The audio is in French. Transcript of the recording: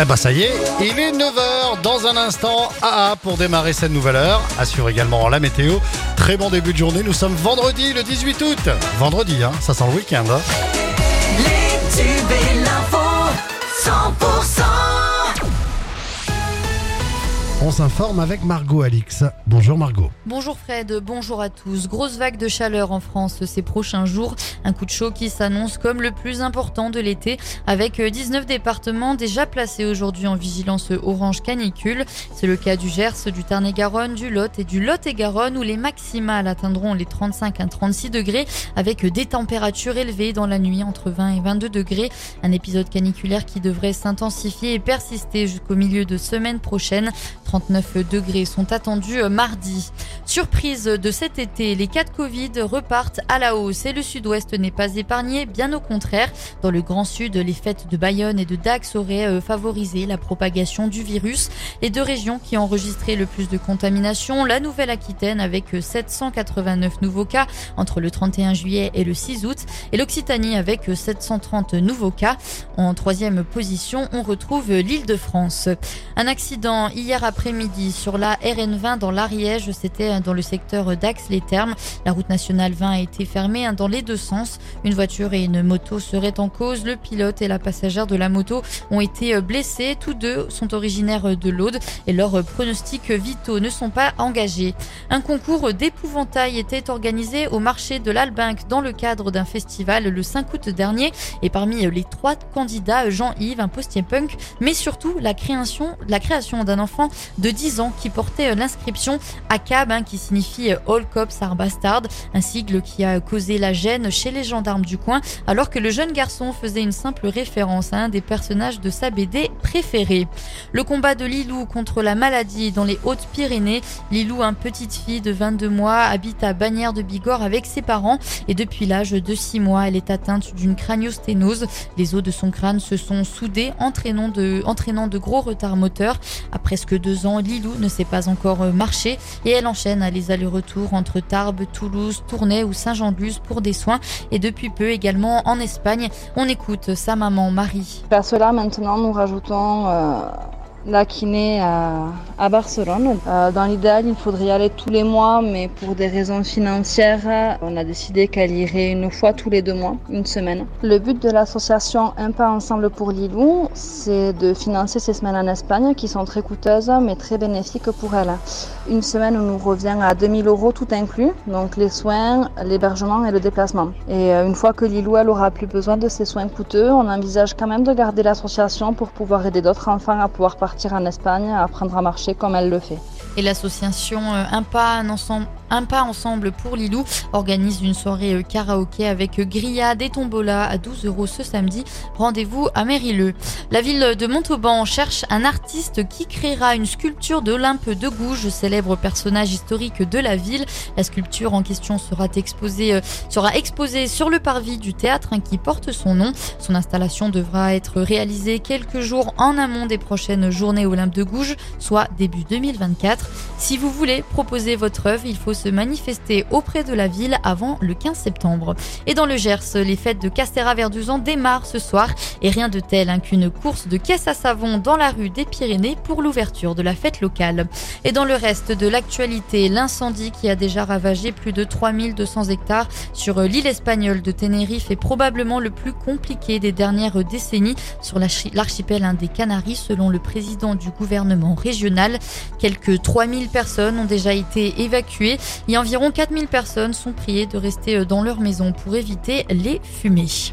Eh ben ça y est, il est 9h dans un instant. AA pour démarrer cette nouvelle heure. Assure également la météo. Très bon début de journée. Nous sommes vendredi le 18 août. Vendredi, hein, ça sent le week-end. hein. Les tubes et s'informe avec Margot Alix. Bonjour Margot. Bonjour Fred, bonjour à tous. Grosse vague de chaleur en France ces prochains jours. Un coup de chaud qui s'annonce comme le plus important de l'été avec 19 départements déjà placés aujourd'hui en vigilance orange canicule. C'est le cas du Gers, du Tarn-et-Garonne, du Lot et du Lot-et-Garonne où les maximales atteindront les 35 à 36 degrés avec des températures élevées dans la nuit entre 20 et 22 degrés. Un épisode caniculaire qui devrait s'intensifier et persister jusqu'au milieu de semaine prochaine. 39 degrés sont attendus mardi. Surprise de cet été, les cas de Covid repartent à la hausse et le sud-ouest n'est pas épargné, bien au contraire. Dans le grand sud, les fêtes de Bayonne et de Dax auraient euh, favorisé la propagation du virus. Les deux régions qui ont enregistré le plus de contamination, la Nouvelle-Aquitaine avec 789 nouveaux cas entre le 31 juillet et le 6 août et l'Occitanie avec 730 nouveaux cas. En troisième position, on retrouve l'île de France. Un accident hier après-midi sur la RN20 dans l'Ariège, c'était dans le secteur d'Ax-les-Thermes. La route nationale 20 a été fermée hein, dans les deux sens. Une voiture et une moto seraient en cause. Le pilote et la passagère de la moto ont été blessés. Tous deux sont originaires de l'Aude et leurs pronostics vitaux ne sont pas engagés. Un concours d'épouvantail était organisé au marché de l'Albinque dans le cadre d'un festival le 5 août dernier. Et parmi les trois candidats, Jean-Yves, un postier punk, mais surtout la création, la création d'un enfant de 10 ans qui portait l'inscription ACAB, hein, qui signifie All Cops Are Bastard, un sigle qui a causé la gêne chez les gendarmes du coin, alors que le jeune garçon faisait une simple référence à un des personnages de sa BD préférée. Le combat de Lilou contre la maladie dans les Hautes-Pyrénées. Lilou, une petite fille de 22 mois, habite à Bagnères de Bigorre avec ses parents et depuis l'âge de 6 mois, elle est atteinte d'une craniosténose. Les os de son crâne se sont soudés, entraînant de, entraînant de gros retards moteurs. À presque deux ans, Lilou ne sait pas encore marcher et elle enchaîne les allers-retours entre Tarbes, Toulouse, Tournai ou Saint-Jean-de-Luz pour des soins et depuis peu également en Espagne. On écoute sa maman Marie. Par cela, maintenant, nous rajoutons euh, la kiné à, à Barcelone. Euh, dans l'idéal, il faudrait y aller tous les mois, mais pour des raisons financières, on a décidé qu'elle irait une fois tous les deux mois, une semaine. Le but de l'association Un pas ensemble pour Lilou, c'est de financer ces semaines en Espagne qui sont très coûteuses, mais très bénéfiques pour elle. Une semaine nous revient à 2000 euros tout inclus, donc les soins, l'hébergement et le déplacement. Et euh, une fois que Lilou elle aura plus besoin de ces soins coûteux, on envisage quand même de garder l'association pour pouvoir aider d'autres enfants à pouvoir partir en Espagne, apprendre à marcher comme elle le fait. Et l'association euh, Un pas, un ensemble, un pas ensemble pour Lilou organise une soirée euh, karaoké avec euh, grillade et tombola à 12 euros ce samedi. Rendez-vous à Mérileux. La ville de Montauban cherche un artiste qui créera une sculpture d'Olympe de Gouges, célèbre personnage historique de la ville. La sculpture en question sera exposée, euh, sera exposée sur le parvis du théâtre hein, qui porte son nom. Son installation devra être réalisée quelques jours en amont des prochaines journées Olympe de Gouges, soit début 2024. Si vous voulez proposer votre œuvre, il faut se manifester auprès de la ville avant le 15 septembre. Et dans le Gers, les fêtes de Castéra-Verduzan démarrent ce soir et rien de tel hein, qu'une course de caisse à savon dans la rue des Pyrénées pour l'ouverture de la fête locale. Et dans le reste de l'actualité, l'incendie qui a déjà ravagé plus de 3200 hectares sur l'île espagnole de Tenerife est probablement le plus compliqué des dernières décennies sur l'archi- l'archipel hein, des Canaries selon le président du gouvernement régional. Quelques 3000 personnes ont déjà été évacuées et environ 4000 personnes sont priées de rester dans leur maison pour éviter les fumées.